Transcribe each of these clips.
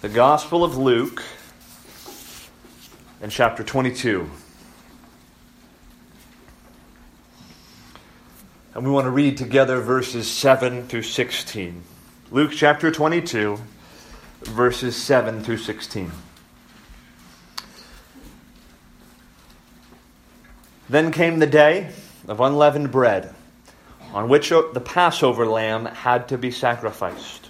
the Gospel of Luke and chapter 22. And we want to read together verses 7 through 16. Luke chapter 22, verses 7 through 16. Then came the day of unleavened bread, on which the Passover lamb had to be sacrificed.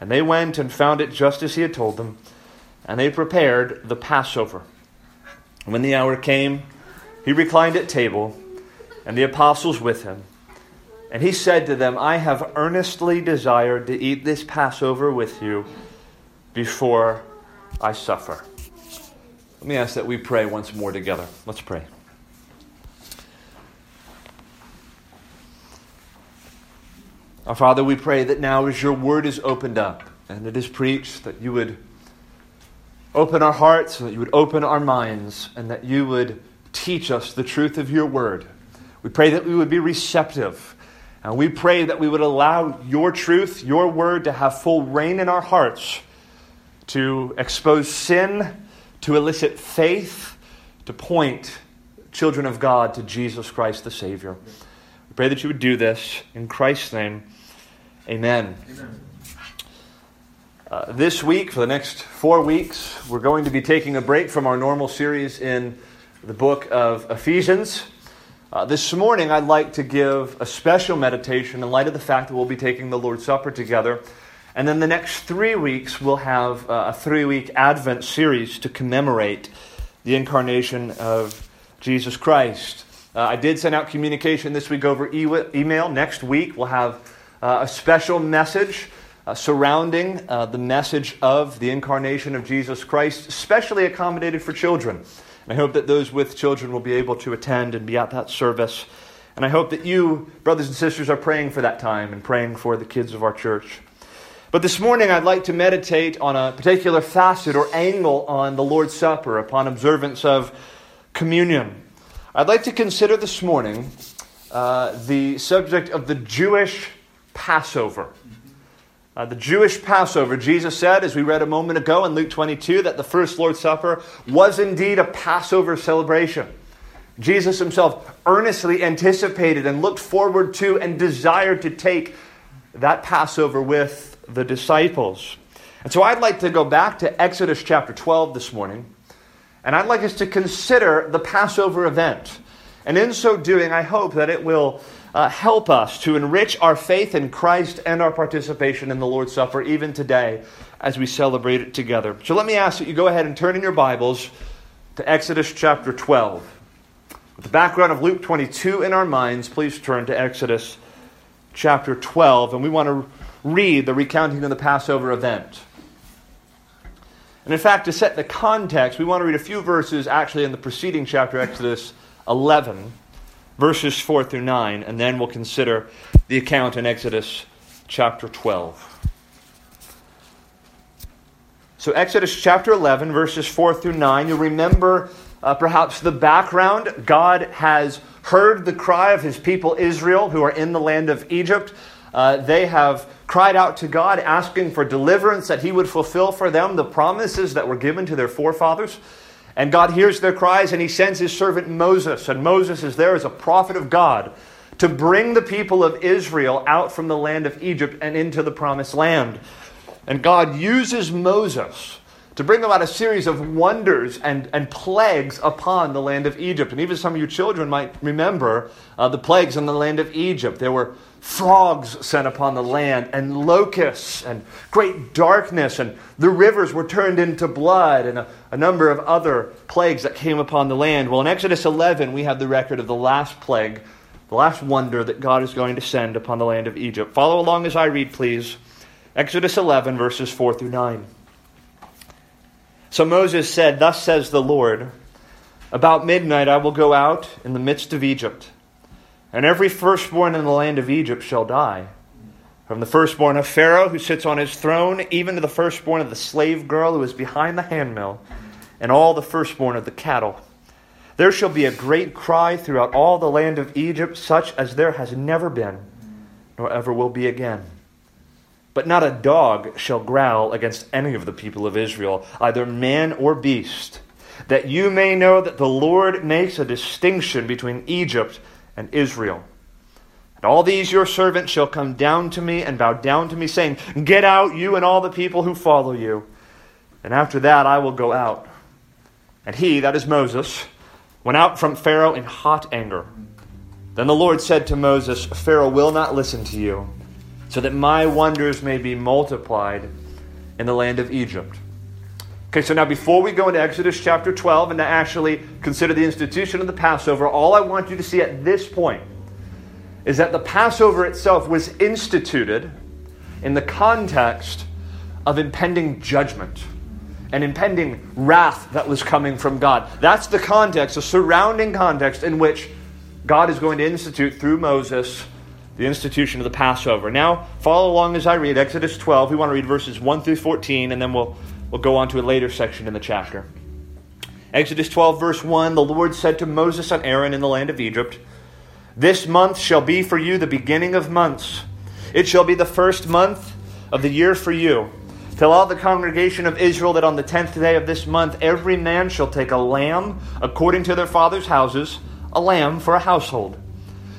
And they went and found it just as he had told them, and they prepared the Passover. when the hour came, he reclined at table, and the apostles with him. And he said to them, I have earnestly desired to eat this Passover with you before I suffer. Let me ask that we pray once more together. Let's pray. Our Father, we pray that now as your word is opened up and it is preached, that you would open our hearts, that you would open our minds, and that you would teach us the truth of your word. We pray that we would be receptive. And we pray that we would allow your truth, your word, to have full reign in our hearts, to expose sin to elicit faith, to point children of God to Jesus Christ the Savior. We pray that you would do this in Christ's name. Amen. Uh, this week, for the next four weeks, we're going to be taking a break from our normal series in the book of Ephesians. Uh, this morning, I'd like to give a special meditation in light of the fact that we'll be taking the Lord's Supper together and then the next three weeks, we'll have uh, a three week Advent series to commemorate the incarnation of Jesus Christ. Uh, I did send out communication this week over e- email. Next week, we'll have uh, a special message uh, surrounding uh, the message of the incarnation of Jesus Christ, specially accommodated for children. And I hope that those with children will be able to attend and be at that service. And I hope that you, brothers and sisters, are praying for that time and praying for the kids of our church. But this morning, I'd like to meditate on a particular facet or angle on the Lord's Supper, upon observance of communion. I'd like to consider this morning uh, the subject of the Jewish Passover. Uh, the Jewish Passover, Jesus said, as we read a moment ago in Luke 22, that the first Lord's Supper was indeed a Passover celebration. Jesus himself earnestly anticipated and looked forward to and desired to take that Passover with the disciples. And so I'd like to go back to Exodus chapter 12 this morning, and I'd like us to consider the Passover event. And in so doing, I hope that it will uh, help us to enrich our faith in Christ and our participation in the Lord's Supper even today as we celebrate it together. So let me ask that you go ahead and turn in your Bibles to Exodus chapter 12. With the background of Luke 22 in our minds, please turn to Exodus chapter 12. And we want to read the recounting of the Passover event. And in fact, to set the context, we want to read a few verses actually in the preceding chapter, Exodus 11, verses 4 through 9, and then we'll consider the account in Exodus chapter 12. So, Exodus chapter 11, verses 4 through 9, you'll remember uh, perhaps the background. God has heard the cry of his people Israel who are in the land of Egypt. Uh, they have cried out to God, asking for deliverance, that He would fulfill for them the promises that were given to their forefathers. And God hears their cries and He sends His servant Moses. And Moses is there as a prophet of God to bring the people of Israel out from the land of Egypt and into the promised land. And God uses Moses to bring about a series of wonders and, and plagues upon the land of Egypt. And even some of you children might remember uh, the plagues in the land of Egypt. There were frogs sent upon the land, and locusts, and great darkness, and the rivers were turned into blood, and a, a number of other plagues that came upon the land. Well, in Exodus 11, we have the record of the last plague, the last wonder that God is going to send upon the land of Egypt. Follow along as I read, please. Exodus 11, verses 4 through 9. So Moses said, Thus says the Lord, About midnight I will go out in the midst of Egypt, and every firstborn in the land of Egypt shall die. From the firstborn of Pharaoh who sits on his throne, even to the firstborn of the slave girl who is behind the handmill, and all the firstborn of the cattle. There shall be a great cry throughout all the land of Egypt, such as there has never been, nor ever will be again. But not a dog shall growl against any of the people of Israel, either man or beast, that you may know that the Lord makes a distinction between Egypt and Israel. And all these your servants shall come down to me and bow down to me, saying, Get out, you and all the people who follow you. And after that I will go out. And he, that is Moses, went out from Pharaoh in hot anger. Then the Lord said to Moses, Pharaoh will not listen to you so that my wonders may be multiplied in the land of Egypt. Okay, so now before we go into Exodus chapter 12 and to actually consider the institution of the Passover, all I want you to see at this point is that the Passover itself was instituted in the context of impending judgment and impending wrath that was coming from God. That's the context, the surrounding context in which God is going to institute through Moses the institution of the Passover. Now, follow along as I read Exodus 12. We want to read verses 1 through 14, and then we'll, we'll go on to a later section in the chapter. Exodus 12, verse 1 The Lord said to Moses and Aaron in the land of Egypt, This month shall be for you the beginning of months. It shall be the first month of the year for you. Tell all the congregation of Israel that on the tenth day of this month every man shall take a lamb according to their father's houses, a lamb for a household.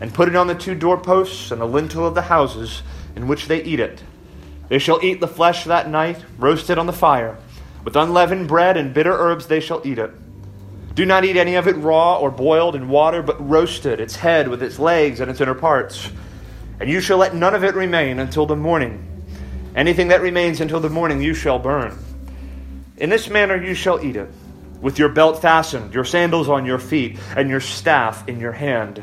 and put it on the two doorposts and the lintel of the houses in which they eat it. They shall eat the flesh that night, roasted on the fire. With unleavened bread and bitter herbs they shall eat it. Do not eat any of it raw or boiled in water, but roasted, its head with its legs and its inner parts. And you shall let none of it remain until the morning. Anything that remains until the morning you shall burn. In this manner you shall eat it with your belt fastened, your sandals on your feet, and your staff in your hand,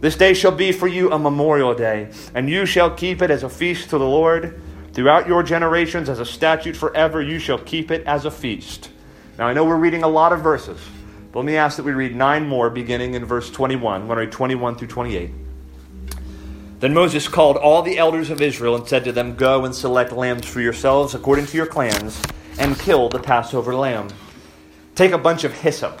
This day shall be for you a memorial day, and you shall keep it as a feast to the Lord. Throughout your generations, as a statute forever, you shall keep it as a feast. Now, I know we're reading a lot of verses, but let me ask that we read nine more, beginning in verse 21. I'm going to read 21 through 28. Then Moses called all the elders of Israel and said to them, Go and select lambs for yourselves according to your clans and kill the Passover lamb. Take a bunch of hyssop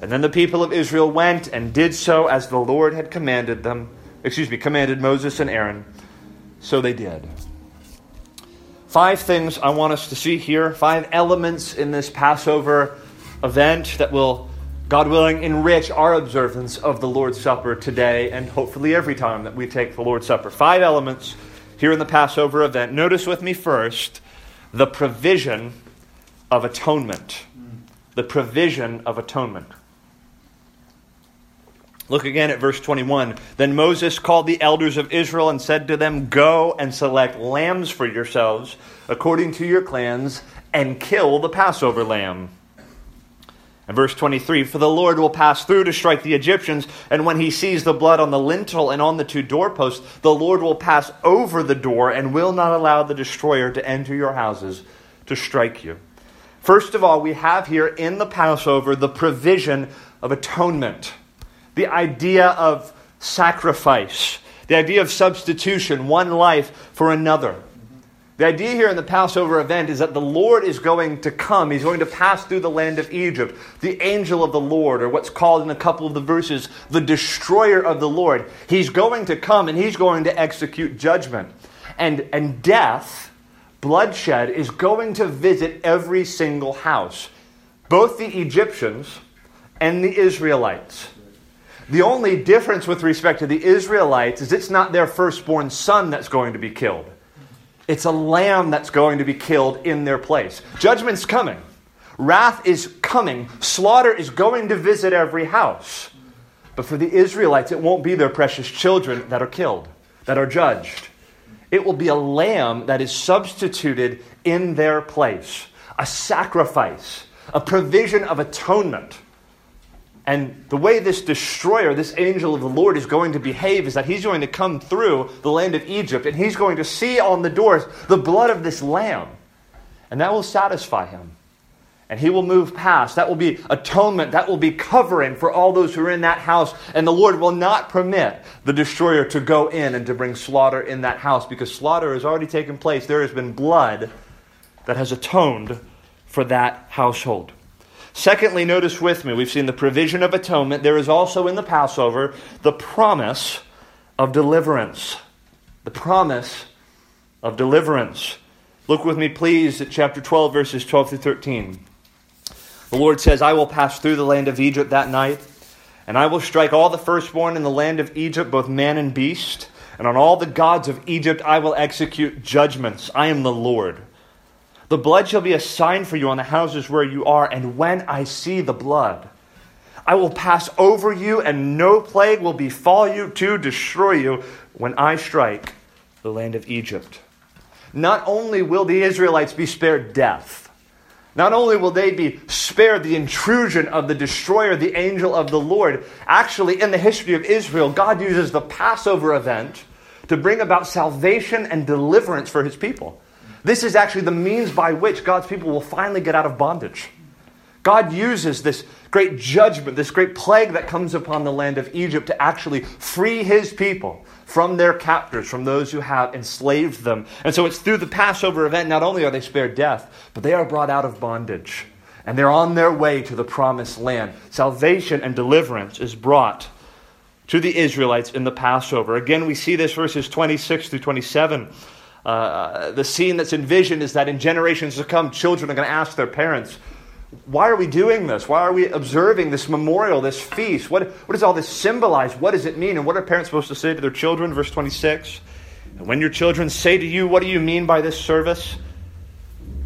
And then the people of Israel went and did so as the Lord had commanded them, excuse me, commanded Moses and Aaron. So they did. Five things I want us to see here, five elements in this Passover event that will, God willing, enrich our observance of the Lord's Supper today and hopefully every time that we take the Lord's Supper. Five elements here in the Passover event. Notice with me first the provision of atonement. The provision of atonement. Look again at verse 21. Then Moses called the elders of Israel and said to them, Go and select lambs for yourselves according to your clans and kill the Passover lamb. And verse 23 For the Lord will pass through to strike the Egyptians, and when he sees the blood on the lintel and on the two doorposts, the Lord will pass over the door and will not allow the destroyer to enter your houses to strike you. First of all, we have here in the Passover the provision of atonement, the idea of sacrifice, the idea of substitution, one life for another. The idea here in the Passover event is that the Lord is going to come. He's going to pass through the land of Egypt. The angel of the Lord, or what's called in a couple of the verses, the destroyer of the Lord. He's going to come and he's going to execute judgment. And, and death, bloodshed, is going to visit every single house, both the Egyptians and the Israelites. The only difference with respect to the Israelites is it's not their firstborn son that's going to be killed. It's a lamb that's going to be killed in their place. Judgment's coming. Wrath is coming. Slaughter is going to visit every house. But for the Israelites, it won't be their precious children that are killed, that are judged. It will be a lamb that is substituted in their place, a sacrifice, a provision of atonement. And the way this destroyer, this angel of the Lord, is going to behave is that he's going to come through the land of Egypt and he's going to see on the doors the blood of this lamb. And that will satisfy him. And he will move past. That will be atonement. That will be covering for all those who are in that house. And the Lord will not permit the destroyer to go in and to bring slaughter in that house because slaughter has already taken place. There has been blood that has atoned for that household. Secondly, notice with me, we've seen the provision of atonement. There is also in the Passover the promise of deliverance. The promise of deliverance. Look with me, please, at chapter 12, verses 12 through 13. The Lord says, I will pass through the land of Egypt that night, and I will strike all the firstborn in the land of Egypt, both man and beast, and on all the gods of Egypt I will execute judgments. I am the Lord. The blood shall be a sign for you on the houses where you are, and when I see the blood, I will pass over you, and no plague will befall you to destroy you when I strike the land of Egypt. Not only will the Israelites be spared death, not only will they be spared the intrusion of the destroyer, the angel of the Lord, actually, in the history of Israel, God uses the Passover event to bring about salvation and deliverance for his people. This is actually the means by which God's people will finally get out of bondage. God uses this great judgment, this great plague that comes upon the land of Egypt to actually free his people from their captors, from those who have enslaved them. And so it's through the Passover event, not only are they spared death, but they are brought out of bondage. And they're on their way to the promised land. Salvation and deliverance is brought to the Israelites in the Passover. Again, we see this verses 26 through 27 uh, the scene that's envisioned is that in generations to come, children are going to ask their parents, Why are we doing this? Why are we observing this memorial, this feast? What, what does all this symbolize? What does it mean? And what are parents supposed to say to their children? Verse 26. And when your children say to you, What do you mean by this service?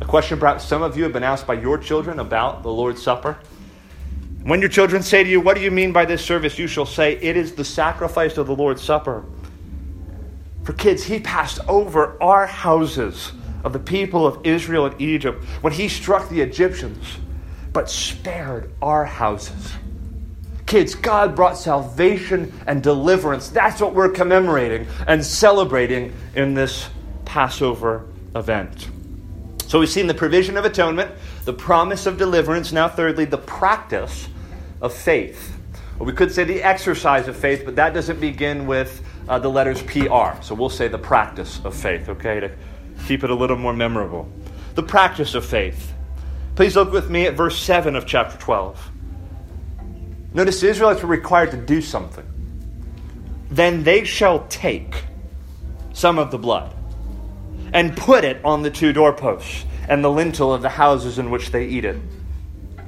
A question perhaps some of you have been asked by your children about the Lord's Supper. When your children say to you, What do you mean by this service? you shall say, It is the sacrifice of the Lord's Supper for kids, he passed over our houses of the people of Israel and Egypt when he struck the Egyptians, but spared our houses. Kids, God brought salvation and deliverance. That's what we're commemorating and celebrating in this Passover event. So we've seen the provision of atonement, the promise of deliverance. Now, thirdly, the practice of faith. Well, we could say the exercise of faith, but that doesn't begin with uh, the letters PR. So we'll say the practice of faith, okay, to keep it a little more memorable. The practice of faith. Please look with me at verse 7 of chapter 12. Notice the Israelites were required to do something. Then they shall take some of the blood and put it on the two doorposts and the lintel of the houses in which they eat it.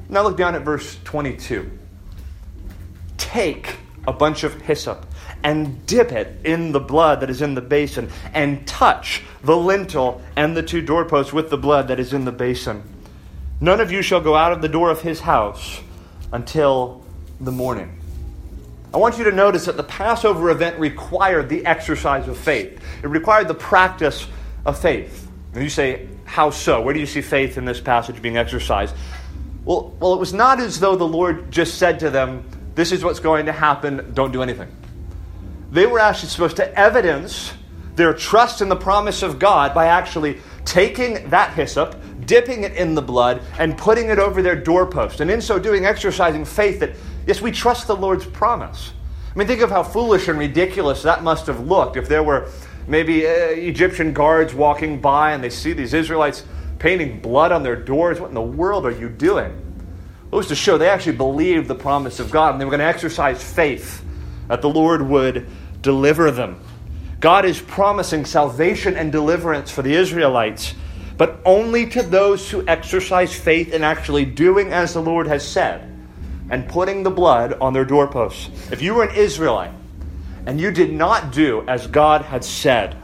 Now look down at verse 22. Take a bunch of hyssop and dip it in the blood that is in the basin, and touch the lintel and the two doorposts with the blood that is in the basin. None of you shall go out of the door of his house until the morning. I want you to notice that the Passover event required the exercise of faith. It required the practice of faith. And you say, how so? Where do you see faith in this passage being exercised? Well, well, it was not as though the Lord just said to them, This is what's going to happen, don't do anything. They were actually supposed to evidence their trust in the promise of God by actually taking that hyssop, dipping it in the blood, and putting it over their doorpost. And in so doing, exercising faith that, yes, we trust the Lord's promise. I mean, think of how foolish and ridiculous that must have looked if there were maybe uh, Egyptian guards walking by and they see these Israelites painting blood on their doors. What in the world are you doing? It was to show they actually believed the promise of God and they were going to exercise faith that the Lord would deliver them. God is promising salvation and deliverance for the Israelites, but only to those who exercise faith in actually doing as the Lord has said and putting the blood on their doorposts. If you were an Israelite and you did not do as God had said,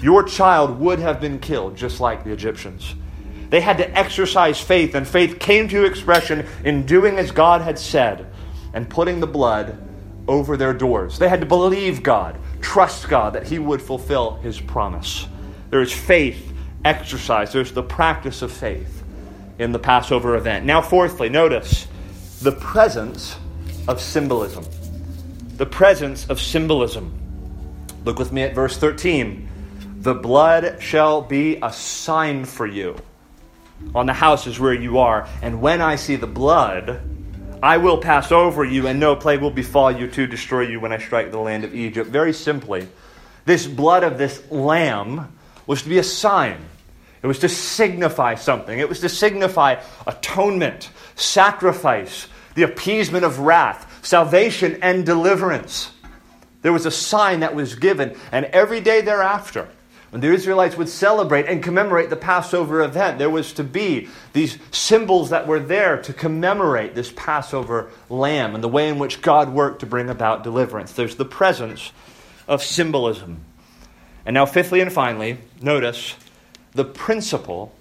your child would have been killed just like the Egyptians. They had to exercise faith, and faith came to expression in doing as God had said and putting the blood over their doors. They had to believe God, trust God that He would fulfill His promise. There is faith exercised, there's the practice of faith in the Passover event. Now, fourthly, notice the presence of symbolism. The presence of symbolism. Look with me at verse 13. The blood shall be a sign for you on the houses where you are, and when I see the blood, I will pass over you, and no plague will befall you to destroy you when I strike the land of Egypt. Very simply, this blood of this lamb was to be a sign. It was to signify something. It was to signify atonement, sacrifice, the appeasement of wrath, salvation, and deliverance. There was a sign that was given, and every day thereafter, when the Israelites would celebrate and commemorate the Passover event, there was to be these symbols that were there to commemorate this Passover lamb and the way in which God worked to bring about deliverance. There's the presence of symbolism. And now, fifthly and finally, notice the principle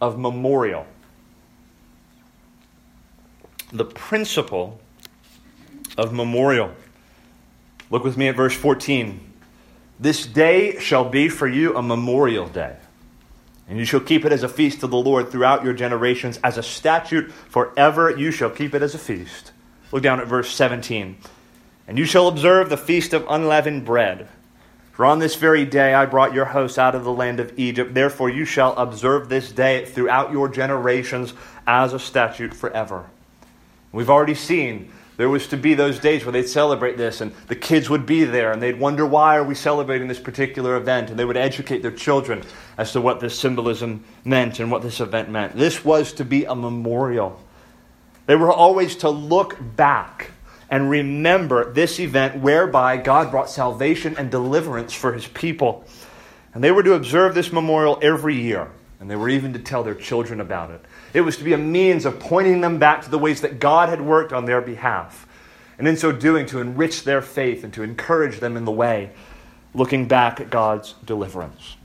of memorial. The principle of memorial. Look with me at verse 14. This day shall be for you a memorial day. And you shall keep it as a feast to the Lord throughout your generations. As a statute forever, you shall keep it as a feast. Look down at verse 17. And you shall observe the feast of unleavened bread. For on this very day I brought your hosts out of the land of Egypt. Therefore you shall observe this day throughout your generations as a statute forever. We've already seen there was to be those days where they'd celebrate this, and the kids would be there, and they'd wonder why are we celebrating this particular event, and they would educate their children as to what this symbolism meant and what this event meant. This was to be a memorial. They were always to look back and remember this event whereby God brought salvation and deliverance for his people. And they were to observe this memorial every year, and they were even to tell their children about it. It was to be a means of pointing them back to the ways that God had worked on their behalf. And in so doing, to enrich their faith and to encourage them in the way, looking back at God's deliverance.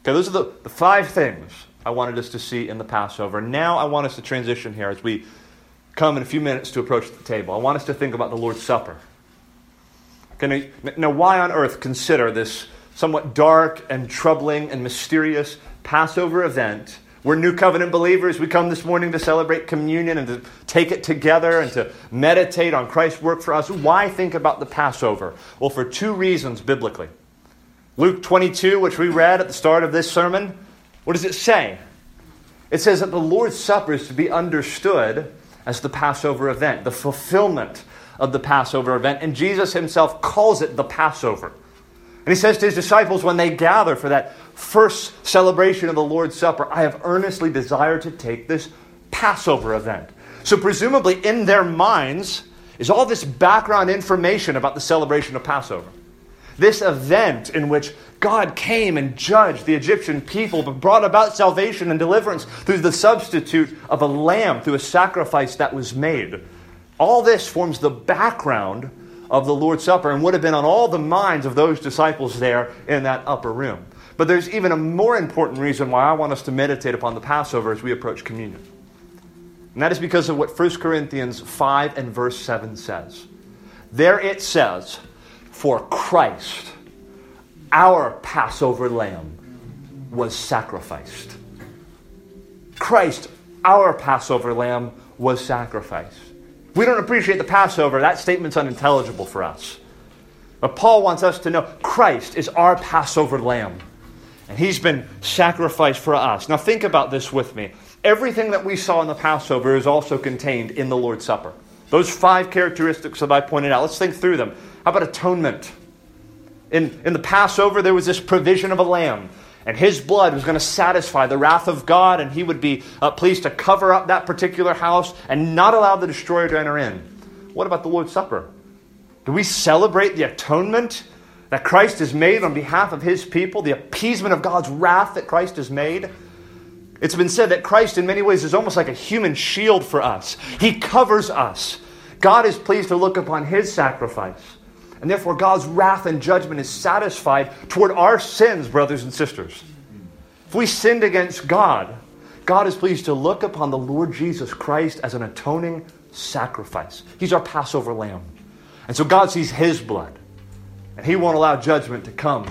Okay, those are the, the five things I wanted us to see in the Passover. Now I want us to transition here as we come in a few minutes to approach the table. I want us to think about the Lord's Supper. Okay, now, now why on earth consider this somewhat dark and troubling and mysterious Passover event we're new covenant believers. We come this morning to celebrate communion and to take it together and to meditate on Christ's work for us. Why think about the Passover? Well, for two reasons biblically. Luke 22, which we read at the start of this sermon, what does it say? It says that the Lord's Supper is to be understood as the Passover event, the fulfillment of the Passover event. And Jesus himself calls it the Passover. And he says to his disciples when they gather for that first celebration of the Lord's Supper, I have earnestly desired to take this Passover event. So, presumably, in their minds is all this background information about the celebration of Passover. This event in which God came and judged the Egyptian people, but brought about salvation and deliverance through the substitute of a lamb, through a sacrifice that was made. All this forms the background of the Lord's Supper and would have been on all the minds of those disciples there in that upper room. But there's even a more important reason why I want us to meditate upon the Passover as we approach communion. And that is because of what 1 Corinthians 5 and verse 7 says. There it says, For Christ, our Passover lamb, was sacrificed. Christ, our Passover lamb, was sacrificed. We don't appreciate the Passover. That statement's unintelligible for us. But Paul wants us to know Christ is our Passover lamb. And he's been sacrificed for us. Now, think about this with me. Everything that we saw in the Passover is also contained in the Lord's Supper. Those five characteristics that I pointed out, let's think through them. How about atonement? In, in the Passover, there was this provision of a lamb and his blood was going to satisfy the wrath of God, and he would be uh, pleased to cover up that particular house and not allow the destroyer to enter in. What about the Lord's Supper? Do we celebrate the atonement that Christ has made on behalf of his people, the appeasement of God's wrath that Christ has made? It's been said that Christ, in many ways, is almost like a human shield for us. He covers us. God is pleased to look upon his sacrifice. And therefore, God's wrath and judgment is satisfied toward our sins, brothers and sisters. If we sinned against God, God is pleased to look upon the Lord Jesus Christ as an atoning sacrifice. He's our Passover lamb. And so God sees His blood, and He won't allow judgment to come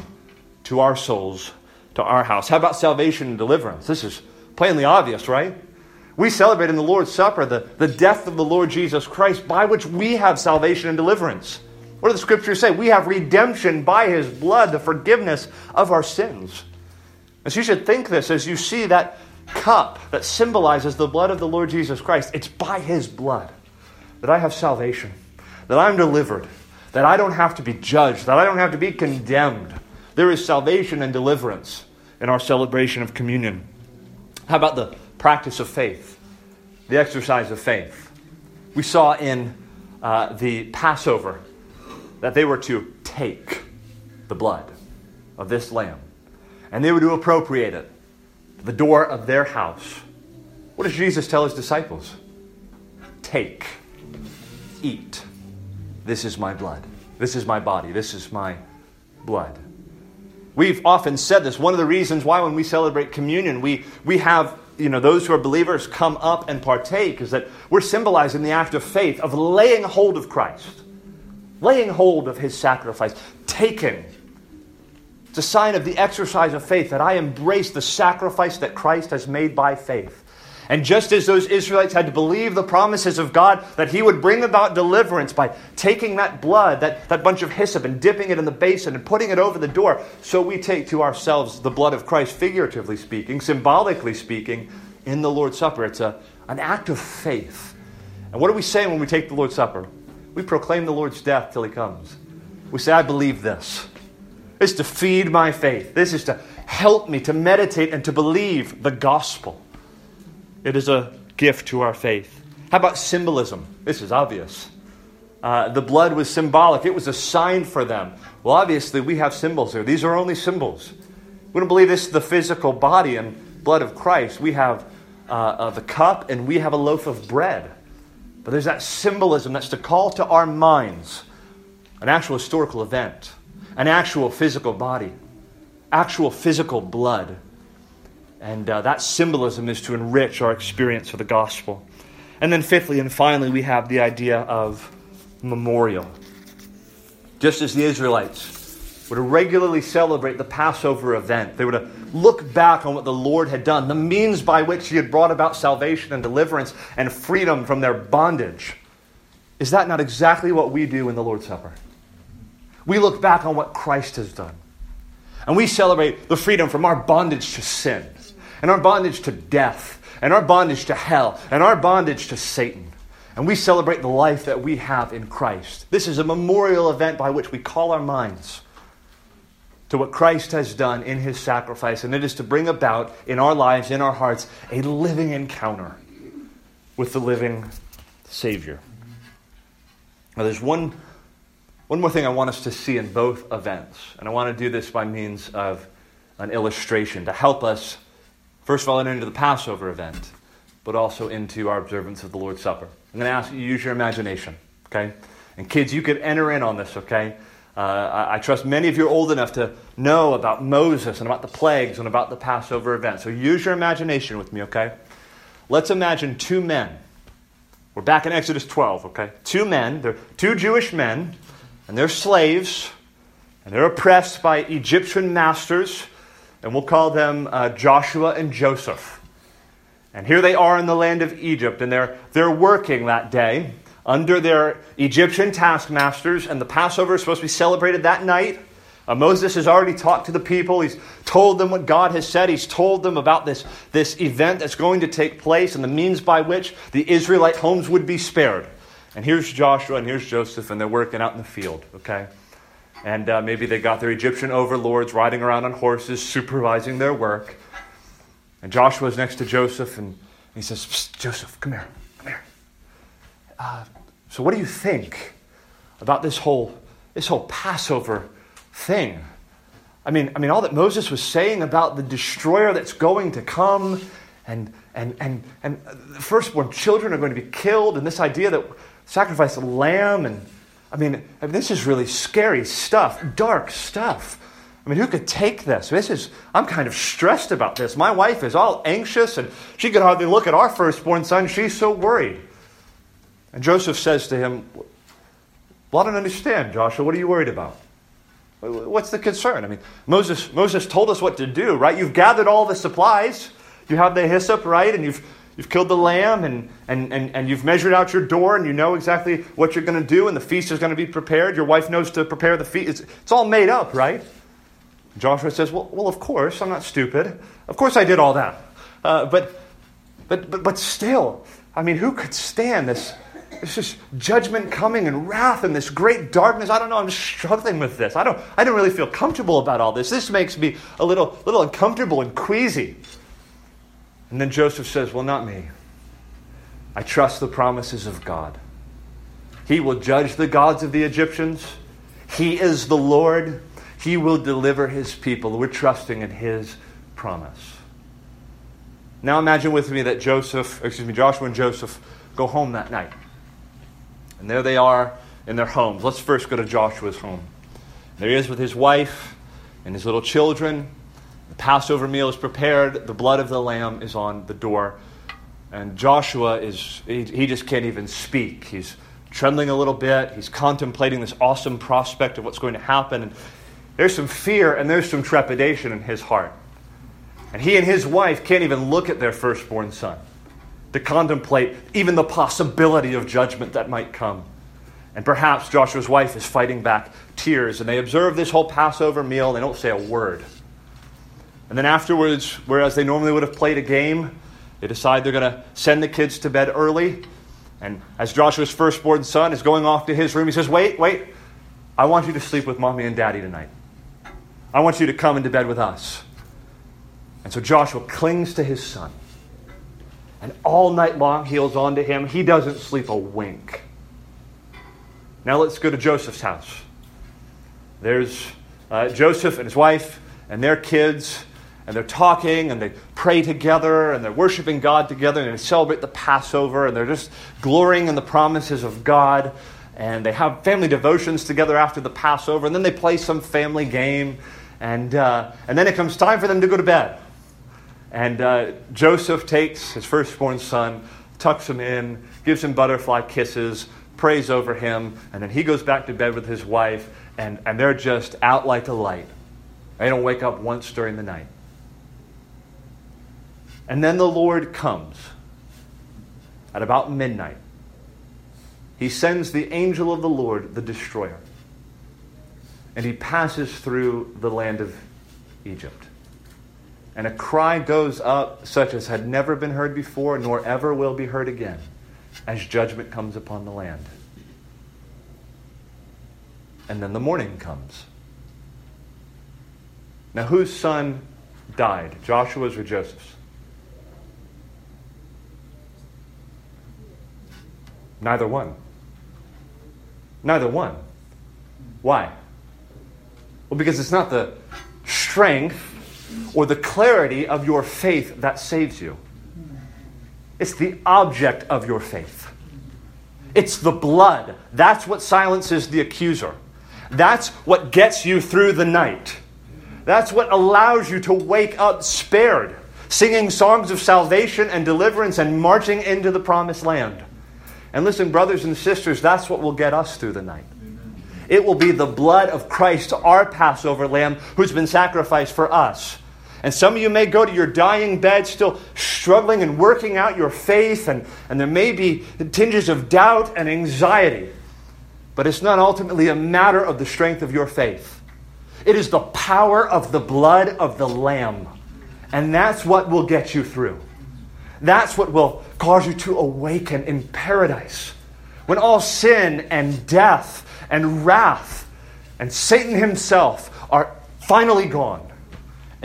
to our souls, to our house. How about salvation and deliverance? This is plainly obvious, right? We celebrate in the Lord's Supper the, the death of the Lord Jesus Christ, by which we have salvation and deliverance. What do the scriptures say? We have redemption by his blood, the forgiveness of our sins. And so you should think this as you see that cup that symbolizes the blood of the Lord Jesus Christ. It's by his blood that I have salvation, that I'm delivered, that I don't have to be judged, that I don't have to be condemned. There is salvation and deliverance in our celebration of communion. How about the practice of faith, the exercise of faith? We saw in uh, the Passover that they were to take the blood of this lamb and they were to appropriate it to the door of their house. What does Jesus tell his disciples? Take, eat. This is my blood. This is my body. This is my blood. We've often said this. One of the reasons why, when we celebrate communion, we, we have you know, those who are believers come up and partake is that we're symbolizing the act of faith, of laying hold of Christ laying hold of his sacrifice, taken. It's a sign of the exercise of faith that I embrace the sacrifice that Christ has made by faith. And just as those Israelites had to believe the promises of God that He would bring about deliverance by taking that blood, that, that bunch of hyssop, and dipping it in the basin and putting it over the door, so we take to ourselves the blood of Christ, figuratively speaking, symbolically speaking, in the Lord's Supper. It's a, an act of faith. And what do we say when we take the Lord's Supper? We proclaim the Lord's death till he comes. We say, I believe this. This is to feed my faith. This is to help me to meditate and to believe the gospel. It is a gift to our faith. How about symbolism? This is obvious. Uh, the blood was symbolic, it was a sign for them. Well, obviously, we have symbols here. These are only symbols. We don't believe this is the physical body and blood of Christ. We have uh, uh, the cup and we have a loaf of bread. But there's that symbolism that's to call to our minds an actual historical event, an actual physical body, actual physical blood. And uh, that symbolism is to enrich our experience of the gospel. And then, fifthly and finally, we have the idea of memorial. Just as the Israelites were to regularly celebrate the Passover event. They were to uh, look back on what the Lord had done, the means by which He had brought about salvation and deliverance and freedom from their bondage. Is that not exactly what we do in the Lord's Supper? We look back on what Christ has done. And we celebrate the freedom from our bondage to sin, and our bondage to death, and our bondage to hell, and our bondage to Satan. And we celebrate the life that we have in Christ. This is a memorial event by which we call our minds to what Christ has done in his sacrifice, and it is to bring about in our lives, in our hearts, a living encounter with the living Savior. Now, there's one, one more thing I want us to see in both events, and I want to do this by means of an illustration to help us, first of all, enter into the Passover event, but also into our observance of the Lord's Supper. I'm going to ask you to use your imagination, okay? And kids, you could enter in on this, okay? Uh, I, I, trust many of you are old enough to know about Moses and about the plagues and about the Passover event. So use your imagination with me, okay? Let's imagine two men We're back in Exodus 12, okay? Two men, they're two Jewish men, and they're slaves, and they're oppressed by Egyptian masters, and we'll call them uh, Joshua and Joseph. And here they are in the land of Egypt, and they're, they're working that day under their Egyptian taskmasters, and the Passover is supposed to be celebrated that night. Uh, Moses has already talked to the people. He's told them what God has said. He's told them about this, this event that's going to take place and the means by which the Israelite homes would be spared. And here's Joshua and here's Joseph, and they're working out in the field, okay? And uh, maybe they got their Egyptian overlords riding around on horses, supervising their work. And Joshua's next to Joseph, and he says, Joseph, come here, come here. Uh, so, what do you think about this whole, this whole Passover thing. I mean, I mean, all that Moses was saying about the destroyer that's going to come, and and and and the firstborn children are going to be killed, and this idea that sacrifice a lamb, and I mean, I mean, this is really scary stuff, dark stuff. I mean, who could take this? This is I'm kind of stressed about this. My wife is all anxious, and she could hardly look at our firstborn son. She's so worried. And Joseph says to him, Well, I don't understand, Joshua. What are you worried about? What's the concern? I mean, Moses, Moses told us what to do, right? You've gathered all the supplies. You have the hyssop, right? And you've, you've killed the lamb and, and, and, and you've measured out your door and you know exactly what you're going to do and the feast is going to be prepared. Your wife knows to prepare the feast. It's, it's all made up, right? Joshua says, well, well, of course, I'm not stupid. Of course I did all that. Uh, but, but, but, but still, I mean, who could stand this, it's just judgment coming and wrath and this great darkness. I don't know. I'm struggling with this. I don't, I don't really feel comfortable about all this. This makes me a little, little uncomfortable and queasy. And then Joseph says, Well, not me. I trust the promises of God. He will judge the gods of the Egyptians. He is the Lord. He will deliver his people. We're trusting in his promise. Now imagine with me that Joseph, excuse me, Joshua and Joseph go home that night. And there they are in their homes. Let's first go to Joshua's home. There he is with his wife and his little children. The Passover meal is prepared. The blood of the lamb is on the door. And Joshua is, he, he just can't even speak. He's trembling a little bit. He's contemplating this awesome prospect of what's going to happen. And there's some fear and there's some trepidation in his heart. And he and his wife can't even look at their firstborn son to contemplate even the possibility of judgment that might come. And perhaps Joshua's wife is fighting back tears, and they observe this whole Passover meal, they don't say a word. And then afterwards, whereas they normally would have played a game, they decide they're going to send the kids to bed early. And as Joshua's firstborn son is going off to his room, he says, Wait, wait, I want you to sleep with mommy and daddy tonight. I want you to come into bed with us. And so Joshua clings to his son. And all night long he holds on to him. He doesn't sleep a wink. Now let's go to Joseph's house. There's uh, Joseph and his wife and their kids, and they're talking and they pray together and they're worshiping God together and they celebrate the Passover and they're just glorying in the promises of God. And they have family devotions together after the Passover, and then they play some family game. And, uh, and then it comes time for them to go to bed. And uh, Joseph takes his firstborn son, tucks him in, gives him butterfly kisses, prays over him, and then he goes back to bed with his wife, and, and they're just out like a light. They don't wake up once during the night. And then the Lord comes at about midnight. He sends the angel of the Lord, the destroyer, and he passes through the land of Egypt and a cry goes up such as had never been heard before, nor ever will be heard again, as judgment comes upon the land. And then the morning comes. Now, whose son died, Joshua's or Joseph's? Neither one. Neither one. Why? Well, because it's not the strength or the clarity of your faith that saves you. It's the object of your faith. It's the blood. That's what silences the accuser. That's what gets you through the night. That's what allows you to wake up spared, singing songs of salvation and deliverance and marching into the promised land. And listen, brothers and sisters, that's what will get us through the night. It will be the blood of Christ, our Passover lamb, who's been sacrificed for us. And some of you may go to your dying bed still struggling and working out your faith, and, and there may be tinges of doubt and anxiety. But it's not ultimately a matter of the strength of your faith. It is the power of the blood of the Lamb. And that's what will get you through. That's what will cause you to awaken in paradise. When all sin and death and wrath and Satan himself are finally gone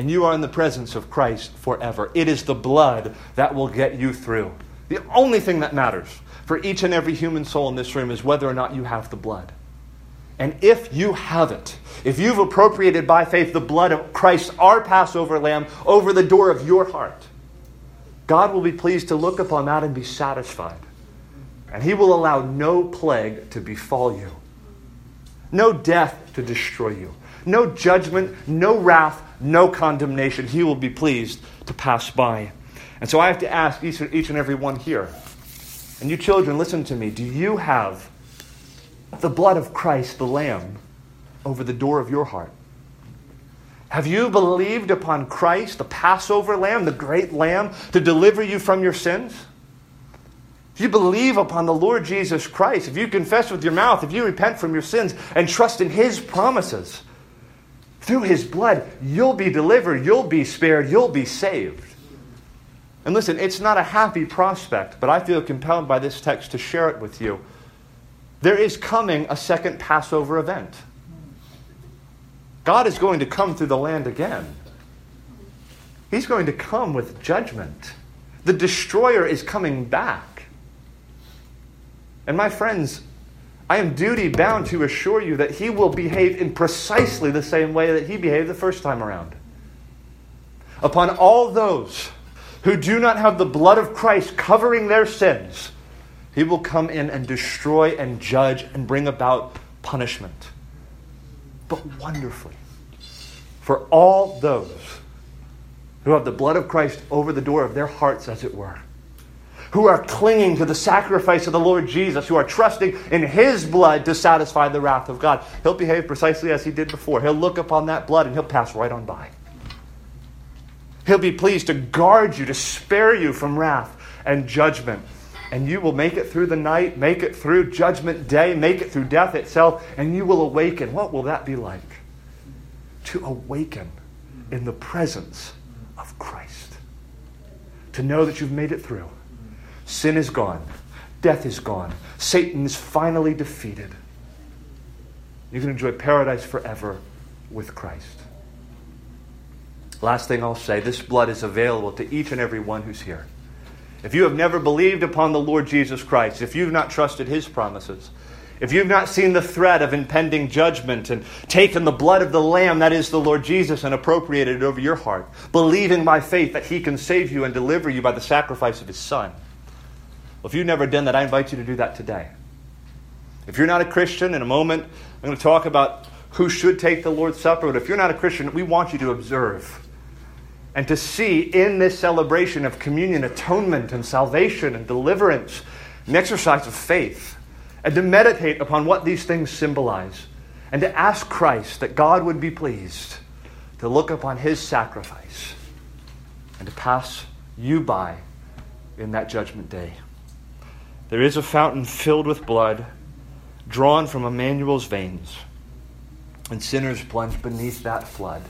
and you are in the presence of Christ forever. It is the blood that will get you through. The only thing that matters for each and every human soul in this room is whether or not you have the blood. And if you have it, if you've appropriated by faith the blood of Christ, our Passover lamb, over the door of your heart, God will be pleased to look upon that and be satisfied. And He will allow no plague to befall you, no death to destroy you, no judgment, no wrath, no condemnation. He will be pleased to pass by. And so I have to ask each, and every one here. And you children, listen to me. Do you have the blood of Christ, the Lamb, over the door of your heart? Have you believed upon Christ, the Passover lamb, the great lamb, to deliver you from your sins? If you believe upon the Lord Jesus Christ, if you confess with your mouth, if you repent from your sins and trust in his promises, through his blood, you'll be delivered, you'll be spared, you'll be saved. And listen, it's not a happy prospect, but I feel compelled by this text to share it with you. There is coming a second Passover event. God is going to come through the land again. He's going to come with judgment. The destroyer is coming back. And my friends, I am duty bound to assure you that he will behave in precisely the same way that he behaved the first time around. Upon all those who do not have the blood of Christ covering their sins, he will come in and destroy and judge and bring about punishment but wonderfully for all those who have the blood of Christ over the door of their hearts, as it were, who are clinging to the sacrifice of the Lord Jesus, who are trusting in His blood to satisfy the wrath of God. He'll behave precisely as He did before. He'll look upon that blood and He'll pass right on by. He'll be pleased to guard you, to spare you from wrath and judgment and you will make it through the night, make it through judgment day, make it through death itself, and you will awaken. What will that be like? To awaken in the presence of Christ. To know that you've made it through. Sin is gone, death is gone, Satan is finally defeated. You can enjoy paradise forever with Christ. Last thing I'll say this blood is available to each and every one who's here. If you have never believed upon the Lord Jesus Christ, if you've not trusted his promises, if you've not seen the threat of impending judgment and taken the blood of the Lamb, that is the Lord Jesus, and appropriated it over your heart, believing by faith that he can save you and deliver you by the sacrifice of his Son, well, if you've never done that, I invite you to do that today. If you're not a Christian, in a moment, I'm going to talk about who should take the Lord's Supper. But if you're not a Christian, we want you to observe and to see in this celebration of communion atonement and salvation and deliverance, an exercise of faith, and to meditate upon what these things symbolize, and to ask Christ that God would be pleased to look upon his sacrifice and to pass you by in that judgment day. There is a fountain filled with blood drawn from Emmanuel's veins, and sinners plunge beneath that flood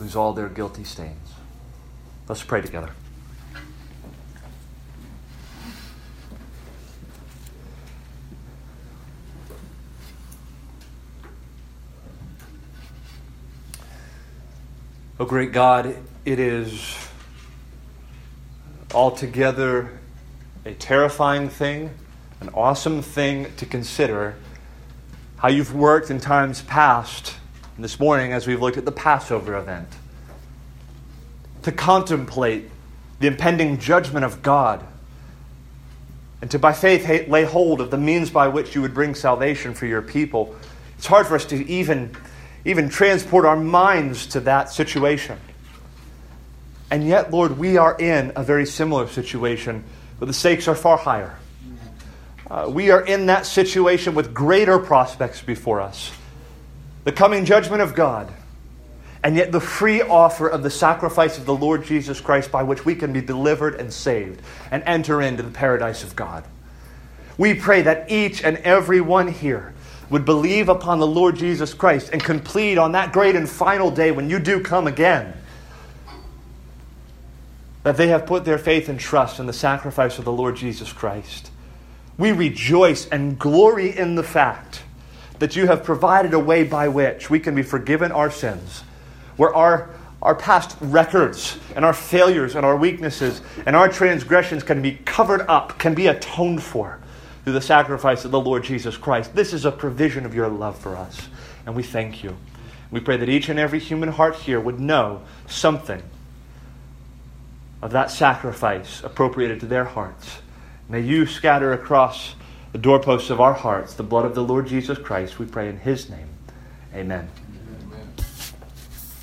lose all their guilty stains. Let's pray together. Oh, great God, it is altogether a terrifying thing, an awesome thing to consider how you've worked in times past. And this morning, as we've looked at the Passover event to contemplate the impending judgment of God, and to by faith lay hold of the means by which you would bring salvation for your people. It's hard for us to even, even transport our minds to that situation. And yet, Lord, we are in a very similar situation, but the stakes are far higher. uh, we are in that situation with greater prospects before us the coming judgment of God, and yet the free offer of the sacrifice of the Lord Jesus Christ by which we can be delivered and saved and enter into the paradise of God. We pray that each and every one here would believe upon the Lord Jesus Christ and complete on that great and final day when you do come again. That they have put their faith and trust in the sacrifice of the Lord Jesus Christ. We rejoice and glory in the fact that you have provided a way by which we can be forgiven our sins, where our, our past records and our failures and our weaknesses and our transgressions can be covered up, can be atoned for through the sacrifice of the Lord Jesus Christ. This is a provision of your love for us, and we thank you. We pray that each and every human heart here would know something of that sacrifice appropriated to their hearts. May you scatter across the doorposts of our hearts the blood of the Lord Jesus Christ. We pray in his name. Amen.